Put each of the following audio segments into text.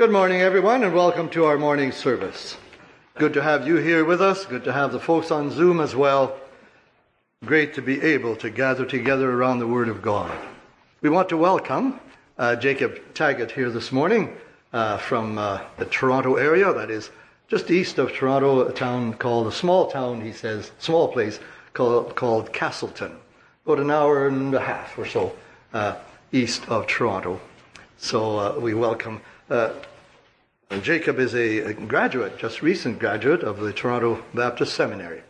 Good morning, everyone, and welcome to our morning service. Good to have you here with us. Good to have the folks on Zoom as well. Great to be able to gather together around the Word of God. We want to welcome uh, Jacob Taggett here this morning uh, from uh, the Toronto area, that is just east of Toronto, a town called, a small town, he says, small place called, called Castleton. About an hour and a half or so uh, east of Toronto. So uh, we welcome uh, Jacob is a, graduate, just recent graduate of the Toronto Baptist Seminary.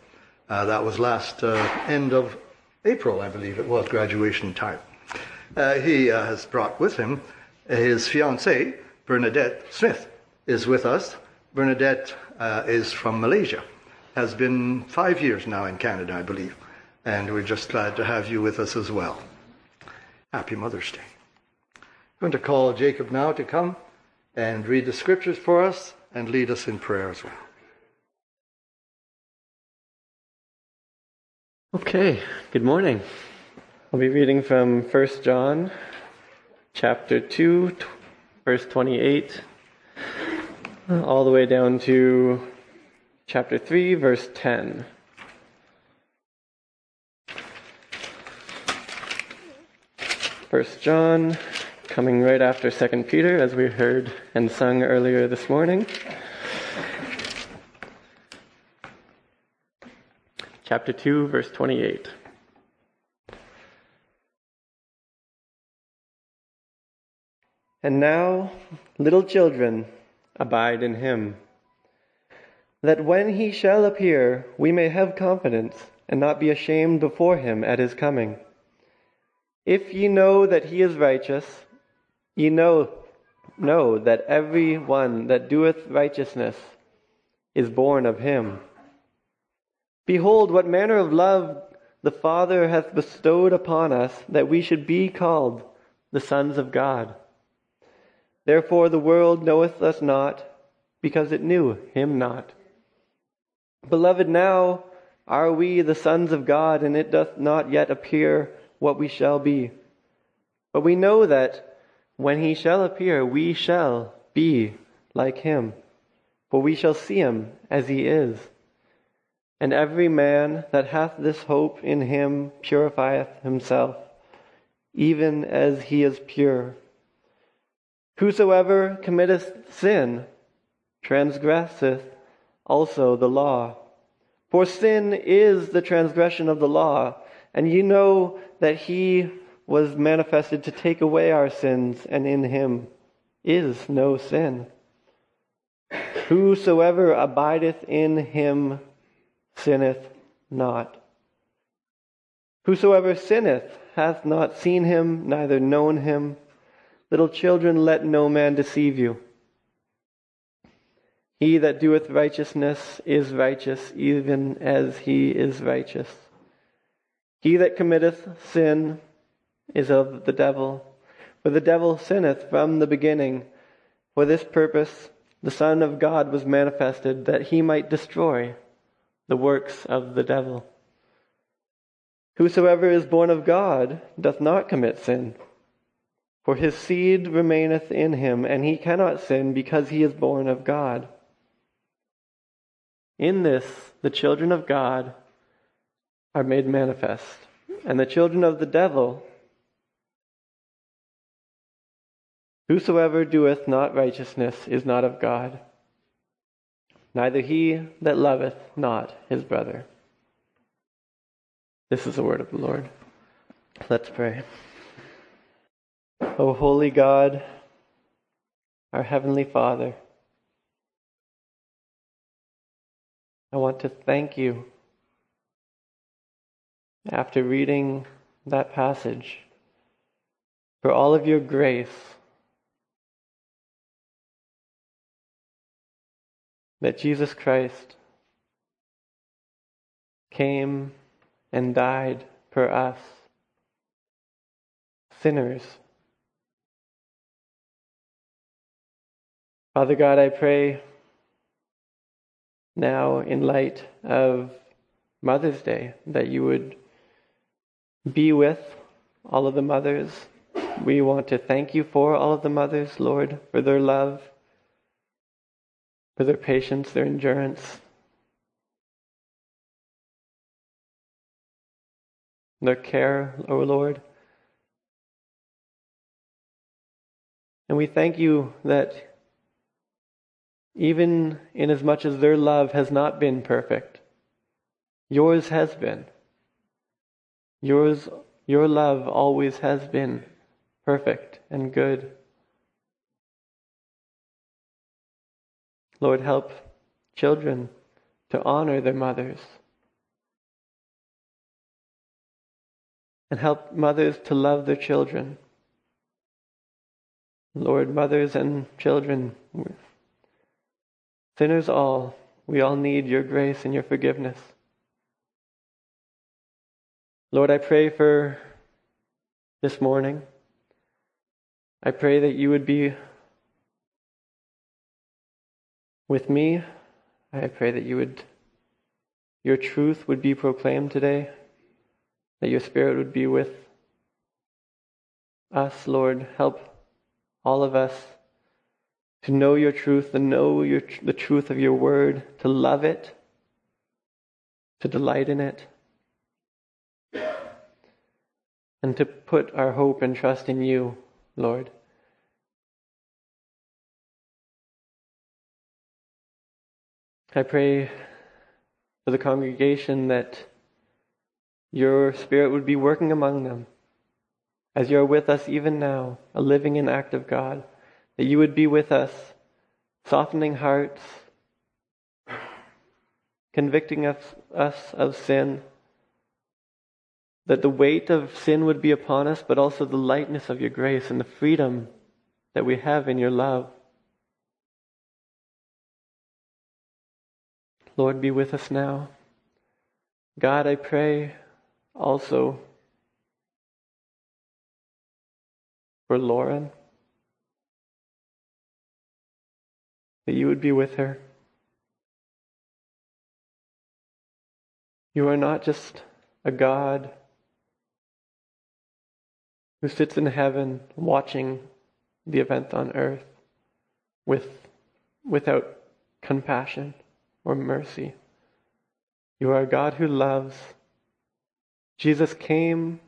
Uh, that was last uh, end of April, I believe it was, graduation time. Uh, he uh, has brought with him his fiancée, Bernadette Smith, is with us. Bernadette uh, is from Malaysia, has been five years now in Canada, I believe, and we're just glad to have you with us as well. Happy Mother's Day. I'm going to call Jacob now to come and read the scriptures for us and lead us in prayer as well. Okay, good morning. I'll be reading from 1 John chapter 2, verse 28, uh, all the way down to chapter 3, verse 10. First John coming right after 2 Peter, as we heard and sung earlier this morning. Chapter 2, verse 28. And now, little children, abide in him, that when he shall appear, we may have confidence and not be ashamed before him at his coming. If ye know that he is righteous, Ye know, know that every one that doeth righteousness is born of him. Behold, what manner of love the Father hath bestowed upon us, that we should be called the sons of God. Therefore the world knoweth us not, because it knew him not. Beloved, now are we the sons of God, and it doth not yet appear what we shall be. But we know that when he shall appear, we shall be like him, for we shall see him as he is. And every man that hath this hope in him purifieth himself, even as he is pure. Whosoever committeth sin transgresseth also the law. For sin is the transgression of the law, and you know that he was manifested to take away our sins, and in him is no sin. Whosoever abideth in him sinneth not. Whosoever sinneth hath not seen him, neither known him. Little children, let no man deceive you. He that doeth righteousness is righteous, even as he is righteous. He that committeth sin is of the devil. For the devil sinneth from the beginning. For this purpose the Son of God was manifested, that he might destroy the works of the devil. Whosoever is born of God doth not commit sin. For his seed remaineth in him, and he cannot sin because he is born of God. In this the children of God are made manifest, and the children of the devil Whosoever doeth not righteousness is not of God, neither he that loveth not his brother. This is the word of the Lord. Let's pray. O holy God, our heavenly Father, I want to thank you after reading that passage for all of your grace that Jesus Christ came and died for us, sinners. Father God, I pray now, in light of Mother's Day, that you would be with all of the mothers. We want to thank you for all of the mothers, Lord, for their love for their patience, their endurance, their care, O Lord. And we thank you that even inasmuch as their love has not been perfect, yours has been. Yours, your love always has been perfect and good. Lord, help children to honor their mothers. And help mothers to love their children. Lord, mothers and children, sinners all, we all need your grace and your forgiveness. Lord, I pray for this morning. I pray that you would be with me. I pray that you would, your truth would be proclaimed today, that your spirit would be with us, Lord. Help all of us to know your truth, to know your, the truth of your word, to love it, to delight in it, and to put our hope and trust in you, Lord. I pray for the congregation that your Spirit would be working among them as you are with us even now, a living and active God, that you would be with us, softening hearts, convicting us, us of sin, that the weight of sin would be upon us, but also the lightness of your grace and the freedom that we have in your love. Lord, be with us now. God, I pray also for Lauren, that you would be with her. You are not just a God who sits in heaven watching the event on earth with, without compassion or mercy. You are a God who loves. Jesus came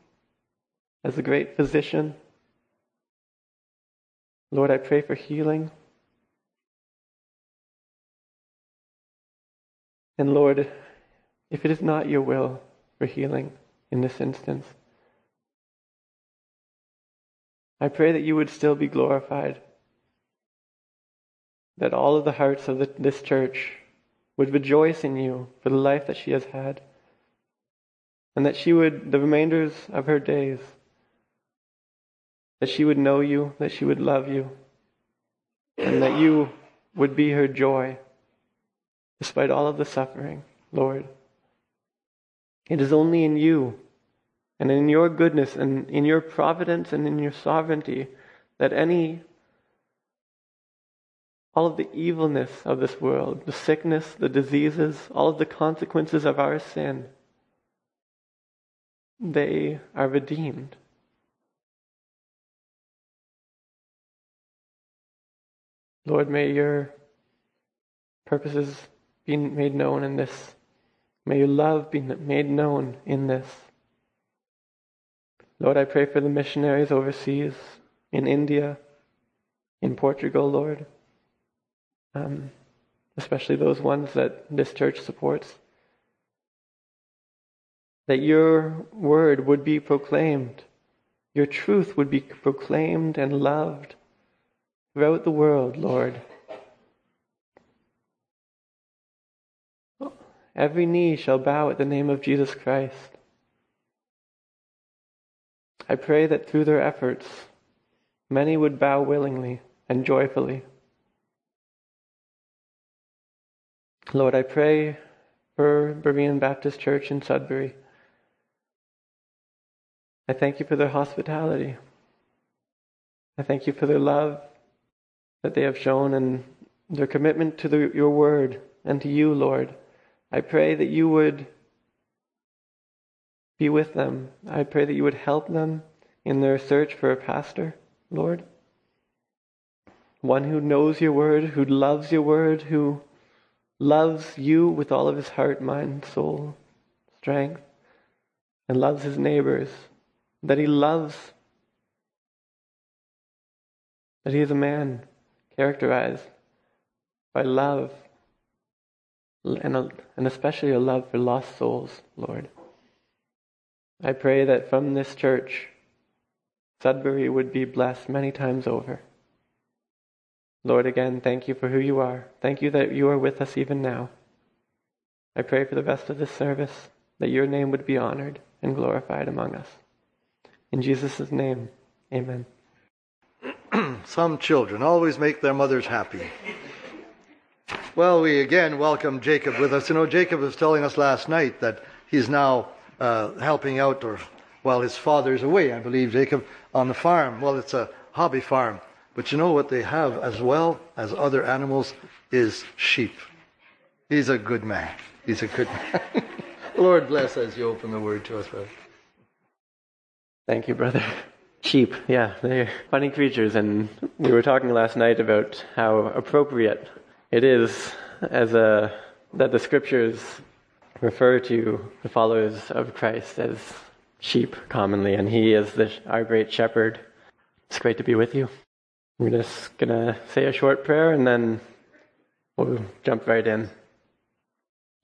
as a great physician. Lord, I pray for healing. And Lord, if it is not your will for healing in this instance, I pray that you would still be glorified, that all of the hearts of the, this church would rejoice in you for the life that she has had, and that she would, the remainders of her days, that she would know you, that she would love you, and that you would be her joy despite all of the suffering, Lord. It is only in you and in your goodness and in your providence and in your sovereignty that any all of the evilness of this world, the sickness, the diseases, all of the consequences of our sin, they are redeemed. Lord, may your purposes be made known in this. May your love be made known in this. Lord, I pray for the missionaries overseas, in India, in Portugal, Lord um, especially those ones that this church supports. That your word would be proclaimed, your truth would be proclaimed and loved throughout the world, Lord. Every knee shall bow at the name of Jesus Christ. I pray that through their efforts, many would bow willingly and joyfully. Lord, I pray for Berean Baptist Church in Sudbury. I thank you for their hospitality. I thank you for their love that they have shown and their commitment to the, your word and to you, Lord. I pray that you would be with them. I pray that you would help them in their search for a pastor, Lord. one who knows your word, who loves your word, who loves you with all of his heart, mind, soul, strength, and loves his neighbors, that he loves, that he is a man characterized by love, and, a, and especially a love for lost souls, Lord. I pray that from this church, Sudbury would be blessed many times over. Lord, again, thank you for who you are. Thank you that you are with us even now. I pray for the rest of this service that your name would be honored and glorified among us. In Jesus' name, amen. Some children always make their mothers happy. Well, we again welcome Jacob with us. You know, Jacob was telling us last night that he's now uh, helping out, or while his father's away, I believe, Jacob, on the farm. Well, it's a hobby farm. But you know what they have as well as other animals is sheep. He's a good man. He's a good man. Lord bless as you open the word to us, brother. Thank you, brother. Sheep, yeah, they're funny creatures, and we were talking last night about how appropriate it is as a that the scriptures refer to the followers of Christ as sheep commonly, and He is the, our great shepherd. It's great to be with you. We're just going to say a short prayer and then we'll jump right in.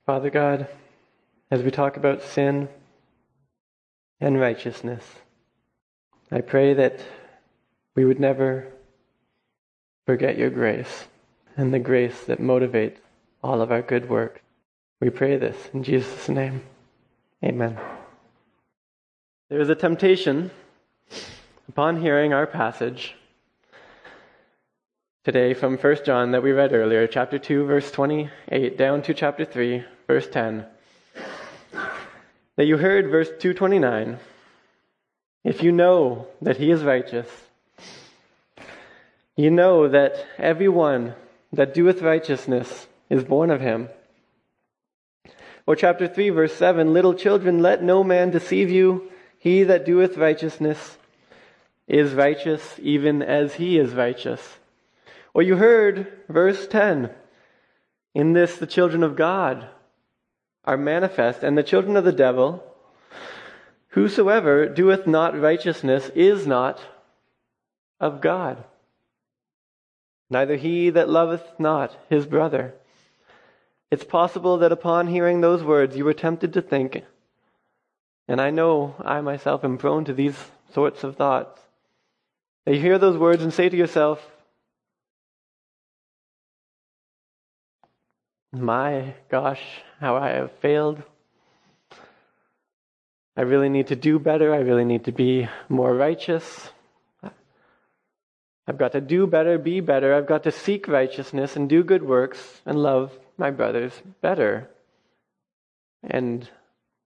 Father God, as we talk about sin and righteousness, I pray that we would never forget your grace and the grace that motivates all of our good work. We pray this in Jesus' name. Amen. There is a temptation upon hearing our passage today from 1 John that we read earlier, chapter 2, verse 28, down to chapter 3, verse 10. That you heard verse 229 If you know that he is righteous, you know that every one that doeth righteousness is born of him. Or chapter 3, verse 7 Little children, let no man deceive you. He that doeth righteousness is righteous, even as he is righteous. Well, you heard verse 10. In this, the children of God are manifest, and the children of the devil, whosoever doeth not righteousness is not of God. Neither he that loveth not his brother. It's possible that upon hearing those words, you were tempted to think, and I know I myself am prone to these sorts of thoughts, that you hear those words and say to yourself, My gosh, how I have failed. I really need to do better. I really need to be more righteous. I've got to do better, be better. I've got to seek righteousness and do good works and love my brothers better. And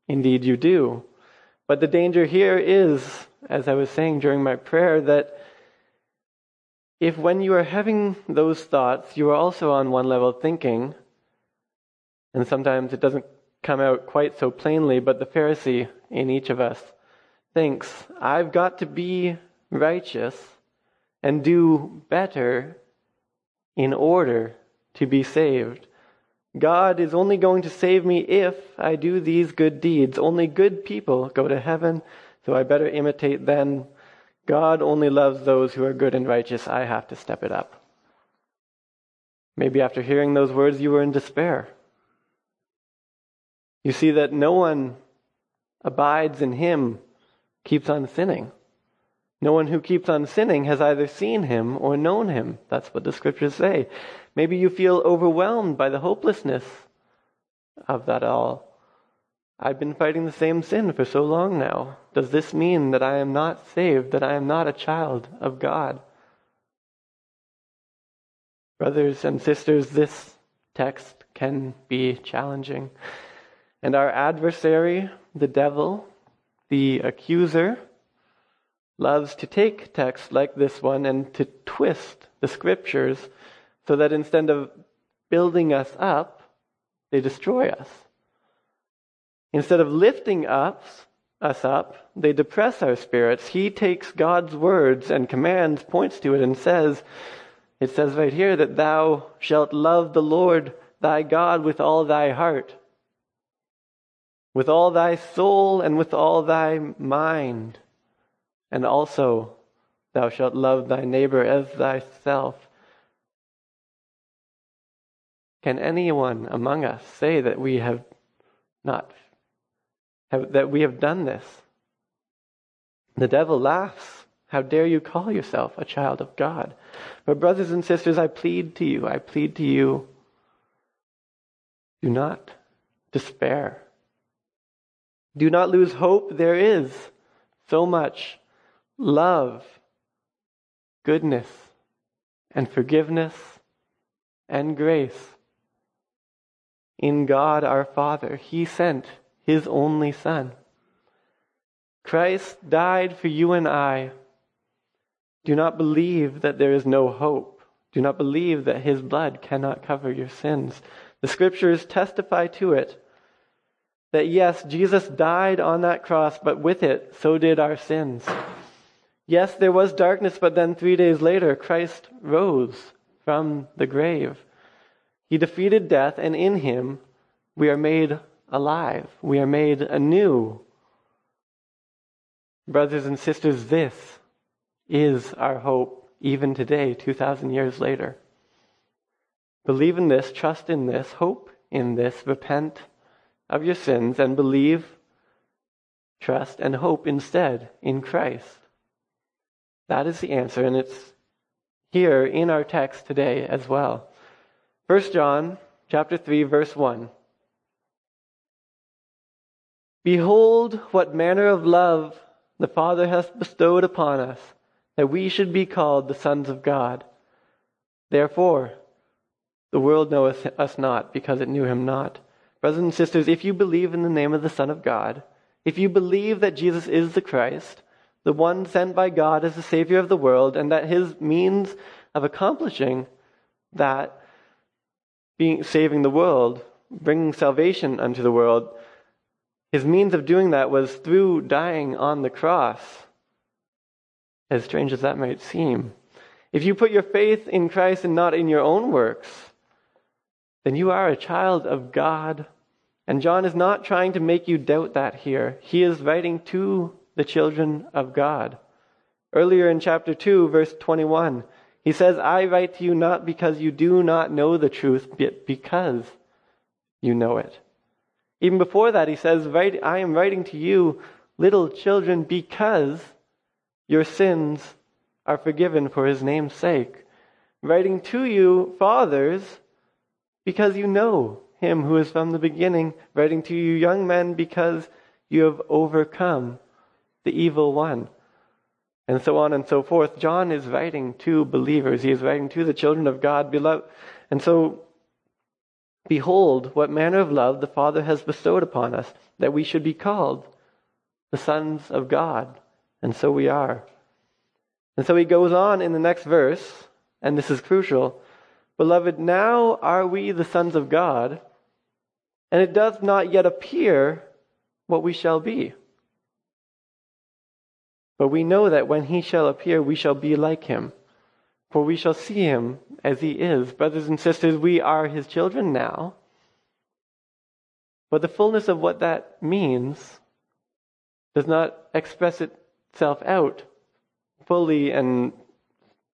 indeed, you do. But the danger here is, as I was saying during my prayer, that if when you are having those thoughts, you are also on one level thinking, and sometimes it doesn't come out quite so plainly, but the Pharisee in each of us thinks, I've got to be righteous and do better in order to be saved. God is only going to save me if I do these good deeds. Only good people go to heaven, so I better imitate them. God only loves those who are good and righteous. I have to step it up. Maybe after hearing those words, you were in despair. You see that no one abides in him keeps on sinning. No one who keeps on sinning has either seen him or known him. That's what the scriptures say. Maybe you feel overwhelmed by the hopelessness of that all. I've been fighting the same sin for so long now. Does this mean that I am not saved, that I am not a child of God? Brothers and sisters, this text can be challenging. And our adversary, the devil, the accuser, loves to take texts like this one and to twist the scriptures so that instead of building us up, they destroy us. Instead of lifting us up, they depress our spirits. He takes God's words and commands, points to it, and says, It says right here that thou shalt love the Lord thy God with all thy heart, with all thy soul, and with all thy mind. And also thou shalt love thy neighbor as thyself. Can anyone among us say that we have not have, that we have done this? The devil laughs. How dare you call yourself a child of God? But brothers and sisters, I plead to you, I plead to you, do not despair. Do not lose hope. There is so much love, goodness, and forgiveness and grace in God our Father. He sent His only Son. Christ died for you and I. Do not believe that there is no hope. Do not believe that His blood cannot cover your sins. The scriptures testify to it that yes, Jesus died on that cross, but with it, so did our sins. Yes, there was darkness, but then three days later, Christ rose from the grave. He defeated death, and in him we are made alive. We are made anew. Brothers and sisters, this is our hope even today, 2,000 years later. Believe in this, trust in this, hope in this, repent of your sins, and believe, trust, and hope instead in Christ. That is the answer, and it's here in our text today as well. 1 John chapter 3 verse 1. Behold what manner of love the Father hath bestowed upon us, that we should be called the sons of God. Therefore, the world knoweth us not, because it knew him not. Brothers and sisters, if you believe in the name of the Son of God, if you believe that Jesus is the Christ, the one sent by God as the Savior of the world, and that his means of accomplishing that being saving the world, bringing salvation unto the world, his means of doing that was through dying on the cross. As strange as that might seem. If you put your faith in Christ and not in your own works, then you are a child of God. And John is not trying to make you doubt that here. He is writing to the children of God. Earlier in chapter 2, verse 21, he says, I write to you not because you do not know the truth, but because you know it. Even before that, he says, I am writing to you, little children, because your sins are forgiven for his name's sake. Writing to you, fathers, because you know him who is from the beginning. Writing to you, young men, because you have overcome the evil one and so on and so forth. John is writing to believers. He is writing to the children of God, beloved. And so, behold, what manner of love the Father has bestowed upon us, that we should be called the sons of God. And so we are. And so he goes on in the next verse, and this is crucial. Beloved, now are we the sons of God, and it does not yet appear what we shall be. But we know that when he shall appear, we shall be like him, for we shall see him as he is. Brothers and sisters, we are his children now. But the fullness of what that means does not express itself out fully and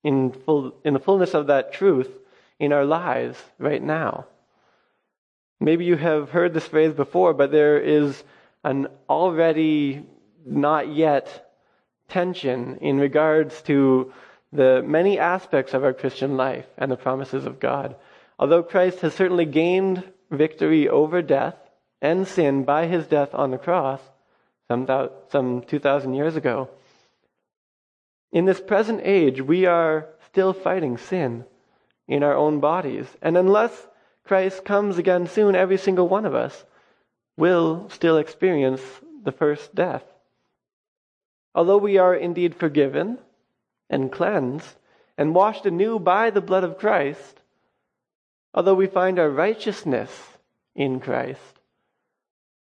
in, full, in the fullness of that truth in our lives right now. Maybe you have heard this phrase before, but there is an already not yet tension in regards to the many aspects of our Christian life and the promises of God. Although Christ has certainly gained victory over death and sin by his death on the cross some, some 2,000 years ago, in this present age, we are still fighting sin in our own bodies. And unless Christ comes again soon, every single one of us will still experience the first death. Although we are indeed forgiven and cleansed and washed anew by the blood of Christ, although we find our righteousness in Christ,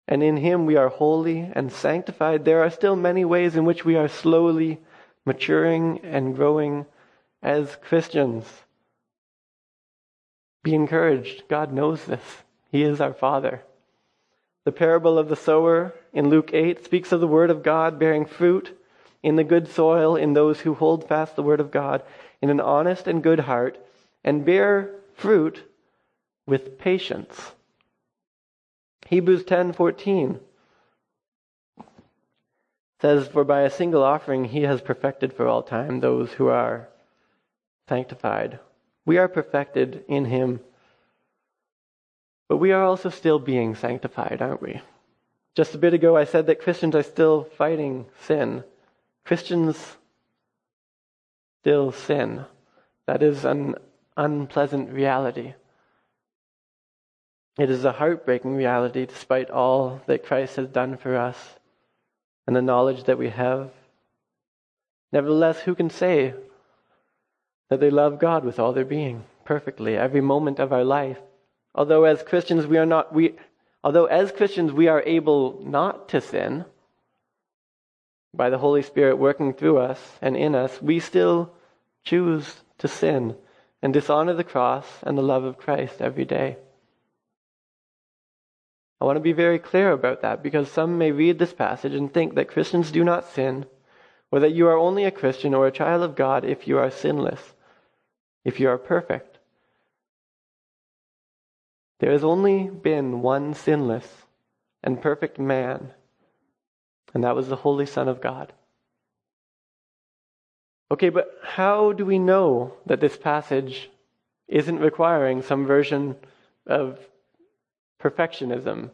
and in Him we are holy and sanctified, there are still many ways in which we are slowly maturing and growing as Christians. Be encouraged. God knows this. He is our Father. The parable of the sower in Luke 8 speaks of the Word of God bearing fruit in the good soil in those who hold fast the Word of God in an honest and good heart and bear fruit with patience. Hebrews 10:14 says for by a single offering he has perfected for all time those who are sanctified. We are perfected in him. But we are also still being sanctified, aren't we? Just a bit ago I said that Christians are still fighting sin. Christians still sin. That is an unpleasant reality. It is a heartbreaking reality despite all that Christ has done for us and the knowledge that we have. Nevertheless, who can say that they love God with all their being perfectly every moment of our life? Although as Christians we are not we although as Christians we are able not to sin by the Holy Spirit working through us and in us, we still choose to sin and dishonor the cross and the love of Christ every day. I want to be very clear about that because some may read this passage and think that Christians do not sin, or that you are only a Christian or a child of God if you are sinless, if you are perfect. There has only been one sinless and perfect man, and that was the Holy Son of God. Okay, but how do we know that this passage isn't requiring some version of perfectionism.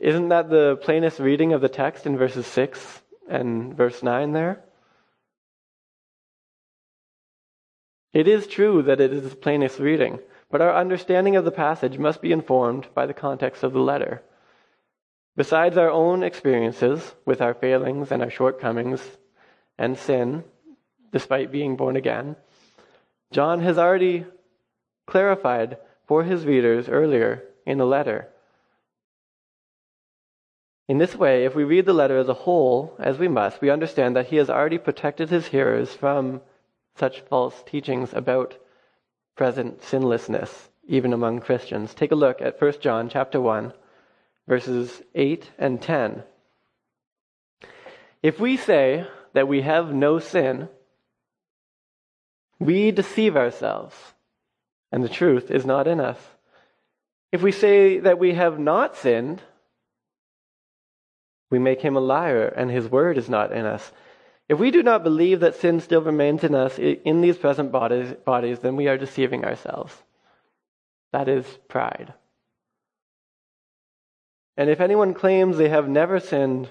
Isn't that the plainest reading of the text in verses 6 and verse 9 there? It is true that it is the plainest reading, but our understanding of the passage must be informed by the context of the letter. Besides our own experiences with our failings and our shortcomings and sin, despite being born again, John has already clarified for his readers earlier in the letter. In this way, if we read the letter as a whole, as we must, we understand that he has already protected his hearers from such false teachings about present sinlessness, even among Christians. Take a look at 1 John chapter 1, verses 8 and 10. If we say that we have no sin, we deceive ourselves, and the truth is not in us. If we say that we have not sinned, we make him a liar, and his word is not in us. If we do not believe that sin still remains in us in these present bodies, bodies, then we are deceiving ourselves. That is pride. And if anyone claims they have never sinned,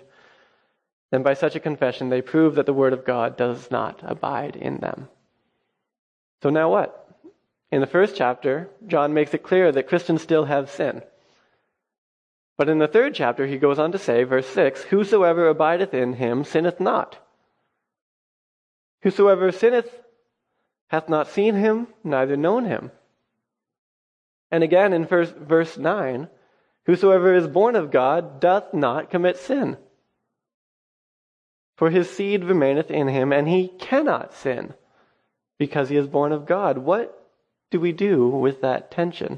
then by such a confession they prove that the word of God does not abide in them. So now what? In the first chapter, John makes it clear that Christians still have sin. But in the third chapter, he goes on to say, verse 6 Whosoever abideth in him sinneth not. Whosoever sinneth hath not seen him, neither known him. And again in verse, verse 9 Whosoever is born of God doth not commit sin. For his seed remaineth in him, and he cannot sin, because he is born of God. What do we do with that tension?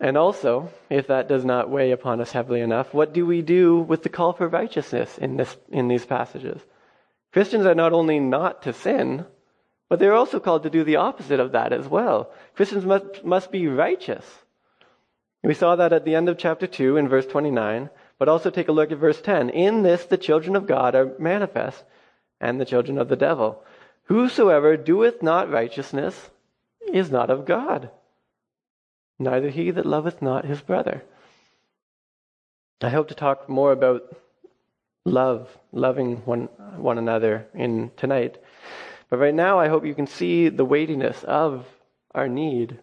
And also, if that does not weigh upon us heavily enough, what do we do with the call for righteousness in, this, in these passages? Christians are not only not to sin, but they're also called to do the opposite of that as well. Christians must, must be righteous. We saw that at the end of chapter 2 in verse 29, but also take a look at verse 10. In this the children of God are manifest, and the children of the devil. Whosoever doeth not righteousness is not of God, neither he that loveth not his brother. I hope to talk more about love, loving one, one another in tonight. But right now, I hope you can see the weightiness of our need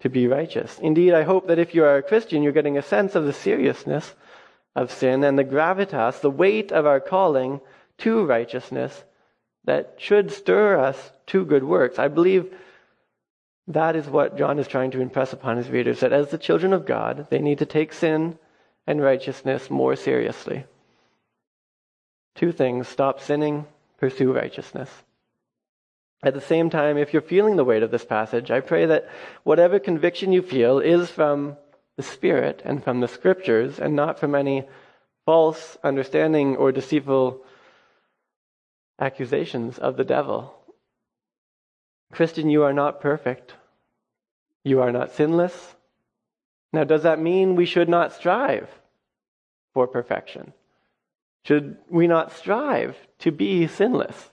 to be righteous. Indeed, I hope that if you are a Christian, you're getting a sense of the seriousness of sin and the gravitas, the weight of our calling to righteousness that should stir us to good works. I believe that is what John is trying to impress upon his readers that as the children of God, they need to take sin and righteousness more seriously. Two things stop sinning, pursue righteousness. At the same time, if you're feeling the weight of this passage, I pray that whatever conviction you feel is from the Spirit and from the Scriptures and not from any false understanding or deceitful accusations of the devil. Christian, you are not perfect. You are not sinless. Now, does that mean we should not strive for perfection? Should we not strive to be sinless?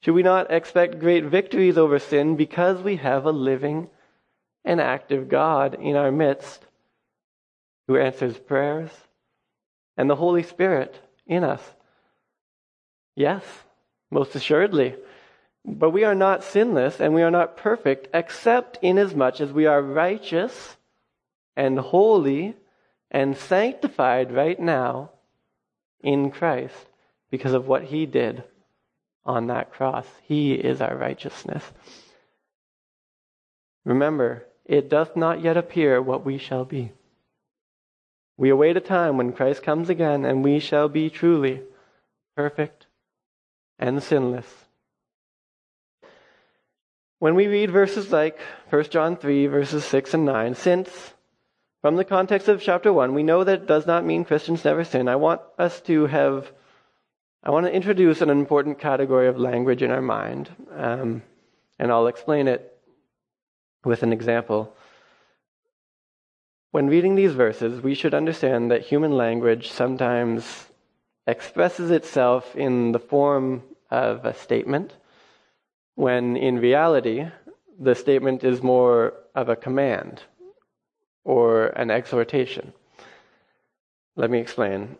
Should we not expect great victories over sin because we have a living and active God in our midst who answers prayers and the Holy Spirit in us? Yes, most assuredly. But we are not sinless and we are not perfect except inasmuch as we are righteous and holy and sanctified right now in Christ because of what he did on that cross. He is our righteousness. Remember, it doth not yet appear what we shall be. We await a time when Christ comes again and we shall be truly perfect and sinless. When we read verses like 1 John 3, verses 6 and 9, since from the context of chapter 1, we know that it does not mean Christians never sin, I want us to have, I want to introduce an important category of language in our mind, um, and I'll explain it with an example. When reading these verses, we should understand that human language sometimes expresses itself in the form of a statement, when in reality, the statement is more of a command or an exhortation. Let me explain.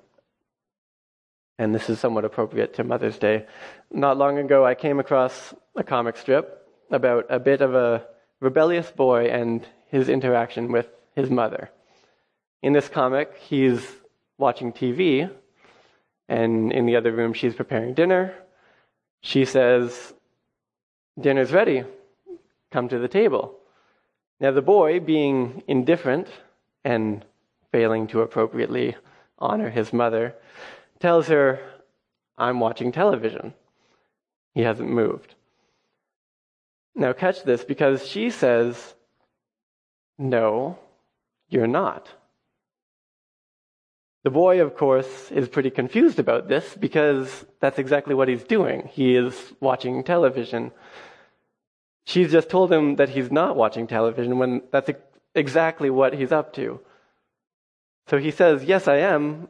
And this is somewhat appropriate to Mother's Day. Not long ago, I came across a comic strip about a bit of a rebellious boy and his interaction with his mother. In this comic, he's watching TV and in the other room, she's preparing dinner. She says, Dinner's ready. Come to the table. Now, the boy, being indifferent and failing to appropriately honor his mother, tells her, I'm watching television. He hasn't moved. Now, catch this because she says, No, you're not. The boy, of course, is pretty confused about this because that's exactly what he's doing. He is watching television. She's just told him that he's not watching television when that's exactly what he's up to. So he says, Yes, I am.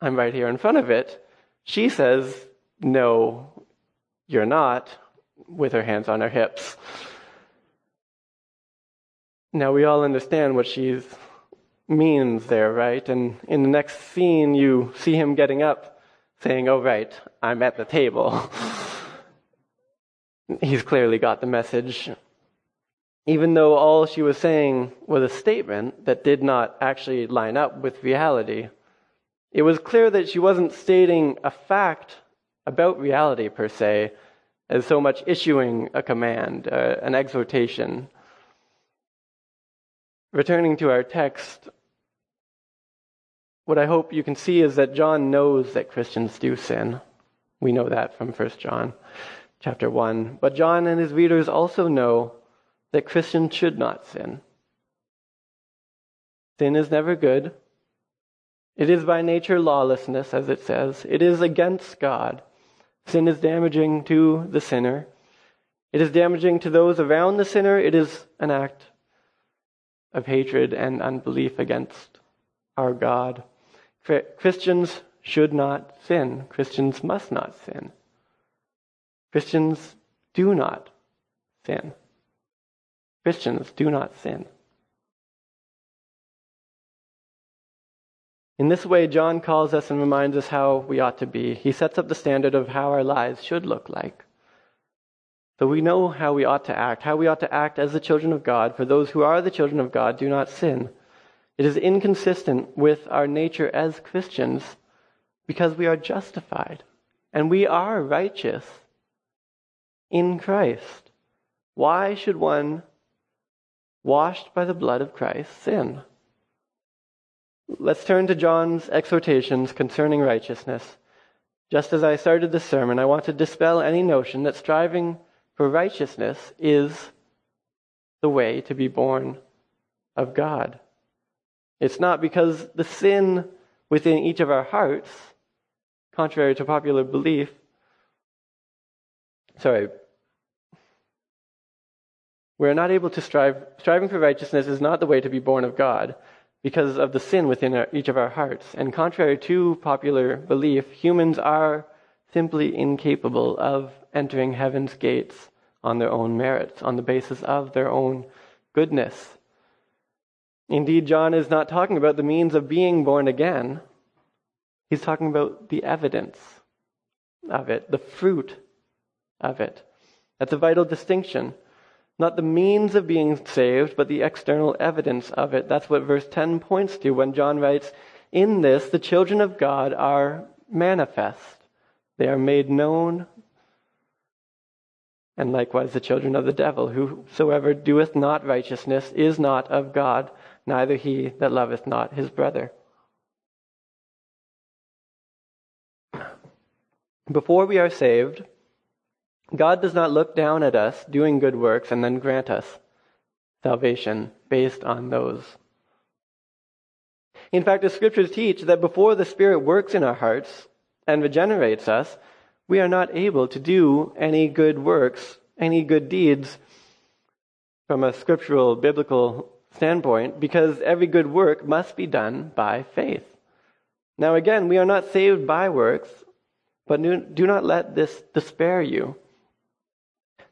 I'm right here in front of it. She says, No, you're not, with her hands on her hips. Now, we all understand what she means there, right? And in the next scene, you see him getting up, saying, Oh, right, I'm at the table. He's clearly got the message. Even though all she was saying was a statement that did not actually line up with reality, it was clear that she wasn't stating a fact about reality per se, as so much issuing a command, uh, an exhortation. Returning to our text, what I hope you can see is that John knows that Christians do sin. We know that from 1 John chapter 1. But John and his readers also know that Christians should not sin. Sin is never good. It is by nature lawlessness, as it says. It is against God. Sin is damaging to the sinner. It is damaging to those around the sinner. It is an act of hatred and unbelief against our God. Christians should not sin. Christians must not sin. Christians do not sin. Christians do not sin. In this way, John calls us and reminds us how we ought to be. He sets up the standard of how our lives should look like. So we know how we ought to act, how we ought to act as the children of God. For those who are the children of God do not sin. It is inconsistent with our nature as Christians because we are justified and we are righteous in Christ. Why should one washed by the blood of Christ sin? Let's turn to John's exhortations concerning righteousness. Just as I started the sermon, I want to dispel any notion that striving for righteousness is the way to be born of God. It's not because the sin within each of our hearts, contrary to popular belief, sorry, we're not able to strive, striving for righteousness is not the way to be born of God because of the sin within our, each of our hearts. And contrary to popular belief, humans are simply incapable of entering heaven's gates on their own merits, on the basis of their own goodness. Indeed, John is not talking about the means of being born again. He's talking about the evidence of it, the fruit of it. That's a vital distinction. Not the means of being saved, but the external evidence of it. That's what verse 10 points to when John writes, In this, the children of God are manifest. They are made known. And likewise, the children of the devil. Whosoever doeth not righteousness is not of God, neither he that loveth not his brother. Before we are saved, God does not look down at us doing good works and then grant us salvation based on those. In fact, the scriptures teach that before the Spirit works in our hearts and regenerates us, we are not able to do any good works, any good deeds from a scriptural, biblical standpoint, because every good work must be done by faith. Now, again, we are not saved by works, but do not let this despair you.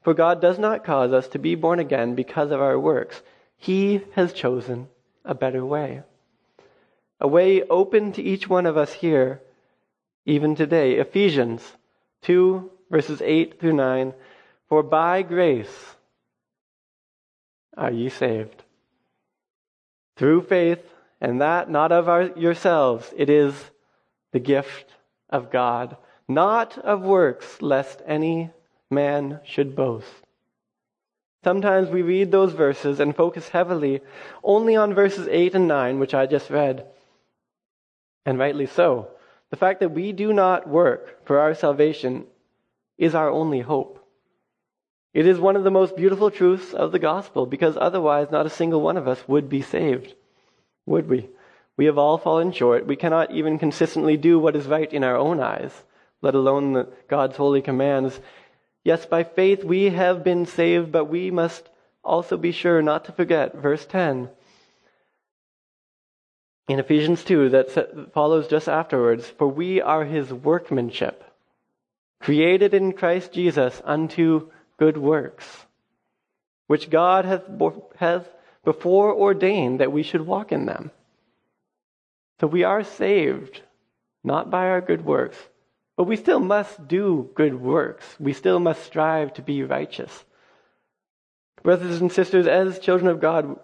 For God does not cause us to be born again because of our works. He has chosen a better way. A way open to each one of us here, even today. Ephesians 2, verses 8 through 9. For by grace are ye saved. Through faith, and that not of our, yourselves, it is the gift of God, not of works, lest any man should boast. Sometimes we read those verses and focus heavily only on verses 8 and 9, which I just read. And rightly so. The fact that we do not work for our salvation is our only hope. It is one of the most beautiful truths of the gospel because otherwise not a single one of us would be saved. Would we? We have all fallen short. We cannot even consistently do what is right in our own eyes, let alone God's holy commands. Yes, by faith we have been saved, but we must also be sure not to forget verse 10 in Ephesians 2 that follows just afterwards For we are his workmanship, created in Christ Jesus unto good works, which God hath, hath before ordained that we should walk in them. So we are saved, not by our good works, but we still must do good works. We still must strive to be righteous. Brothers and sisters, as children of God,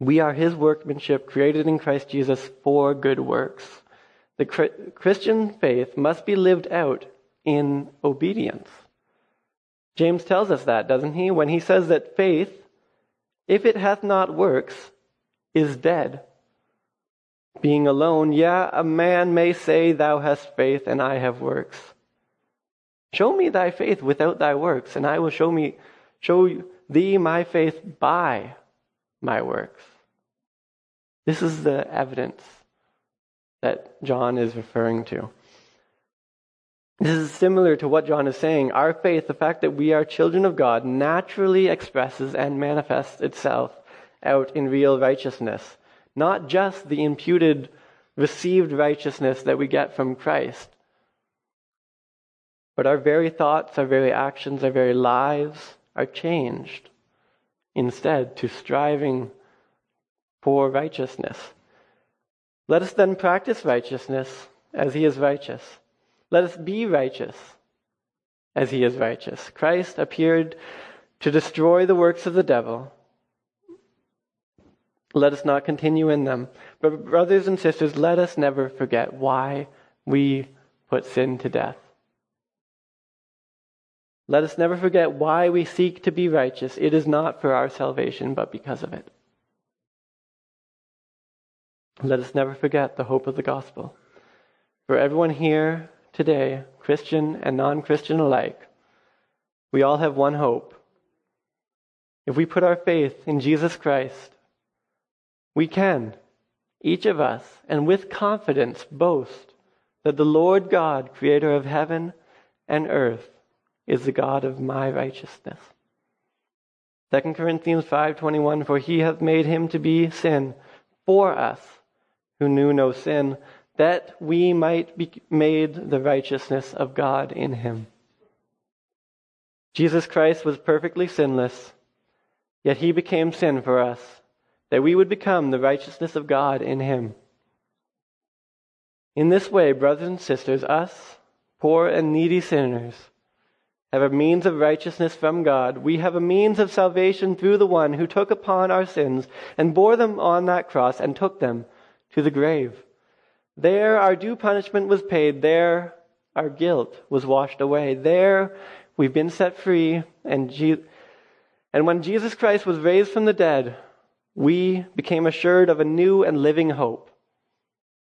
we are His workmanship created in Christ Jesus for good works. The Christian faith must be lived out in obedience. James tells us that, doesn't he? When he says that faith, if it hath not works, is dead being alone, yeah, a man may say, Thou hast faith, and I have works. Show me thy faith without thy works, and I will show me show thee my faith by my works. This is the evidence that John is referring to. This is similar to what John is saying. Our faith, the fact that we are children of God, naturally expresses and manifests itself out in real righteousness not just the imputed received righteousness that we get from Christ, but our very thoughts, our very actions, our very lives are changed instead to striving for righteousness. Let us then practice righteousness as he is righteous. Let us be righteous as he is righteous. Christ appeared to destroy the works of the devil let us not continue in them. But, brothers and sisters, let us never forget why we put sin to death. Let us never forget why we seek to be righteous. It is not for our salvation, but because of it. Let us never forget the hope of the gospel. For everyone here today, Christian and non Christian alike, we all have one hope. If we put our faith in Jesus Christ, we can, each of us, and with confidence boast that the Lord God, creator of heaven and earth, is the God of my righteousness. 2 Corinthians 5:21 for he hath made him to be sin for us who knew no sin that we might be made the righteousness of God in him. Jesus Christ was perfectly sinless, yet he became sin for us, that we would become the righteousness of God in him. In this way, brothers and sisters, us, poor and needy sinners, have a means of righteousness from God. We have a means of salvation through the one who took upon our sins and bore them on that cross and took them to the grave. There our due punishment was paid. There our guilt was washed away. There we've been set free. And, Je- and when Jesus Christ was raised from the dead, we became assured of a new and living hope.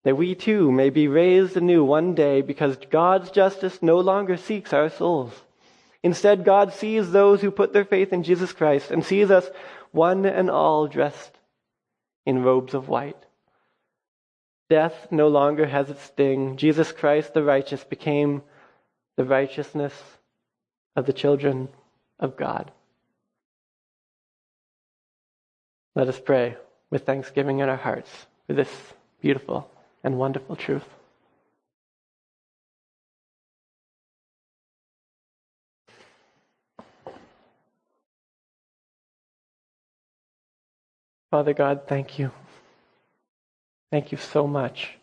That we too may be raised anew one day because God's justice no longer seeks our souls. Instead, God sees those who put their faith in Jesus Christ and sees us one and all dressed in robes of white. Death no longer has its sting. Jesus Christ, the righteous, became the righteousness of the children of God. Let us pray with thanksgiving in our hearts for this beautiful and wonderful truth. Father God, thank you. Thank you so much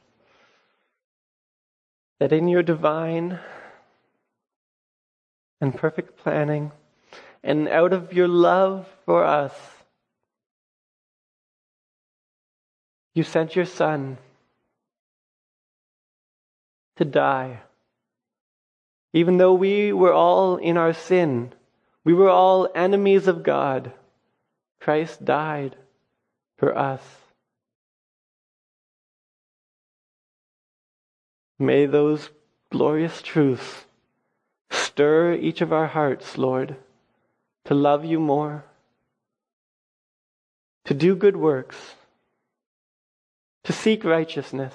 that in your divine and perfect planning, and out of your love for us, you sent your Son to die. Even though we were all in our sin, we were all enemies of God, Christ died for us. May those glorious truths stir each of our hearts, Lord, to love you more, to do good works, to seek righteousness,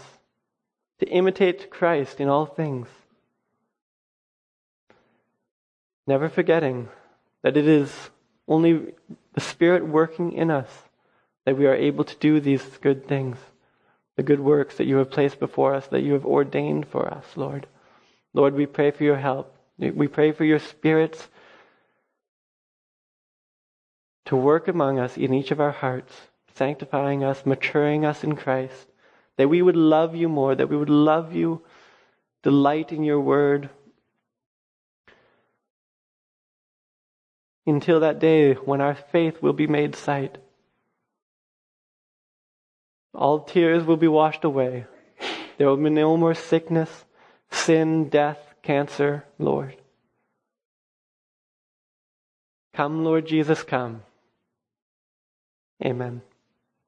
to imitate Christ in all things. Never forgetting that it is only the Spirit working in us that we are able to do these good things the good works that you have placed before us, that you have ordained for us, Lord. Lord, we pray for your help. We pray for your spirits to work among us in each of our hearts, sanctifying us, maturing us in Christ, that we would love you more, that we would love you, delight in your word. Until that day when our faith will be made sight. All tears will be washed away. There will be no more sickness, sin, death, cancer, Lord. Come, Lord Jesus, come. Amen.